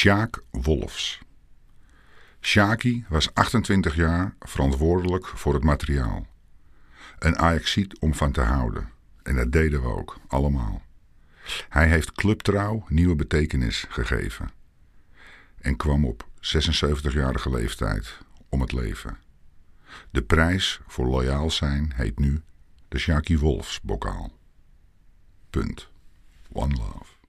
Sjaak Wolfs. Sjaki was 28 jaar verantwoordelijk voor het materiaal. Een Ajaxiet om van te houden. En dat deden we ook, allemaal. Hij heeft clubtrouw nieuwe betekenis gegeven. En kwam op 76-jarige leeftijd om het leven. De prijs voor loyaal zijn heet nu de Sjaki Wolfs bokaal. Punt. One love.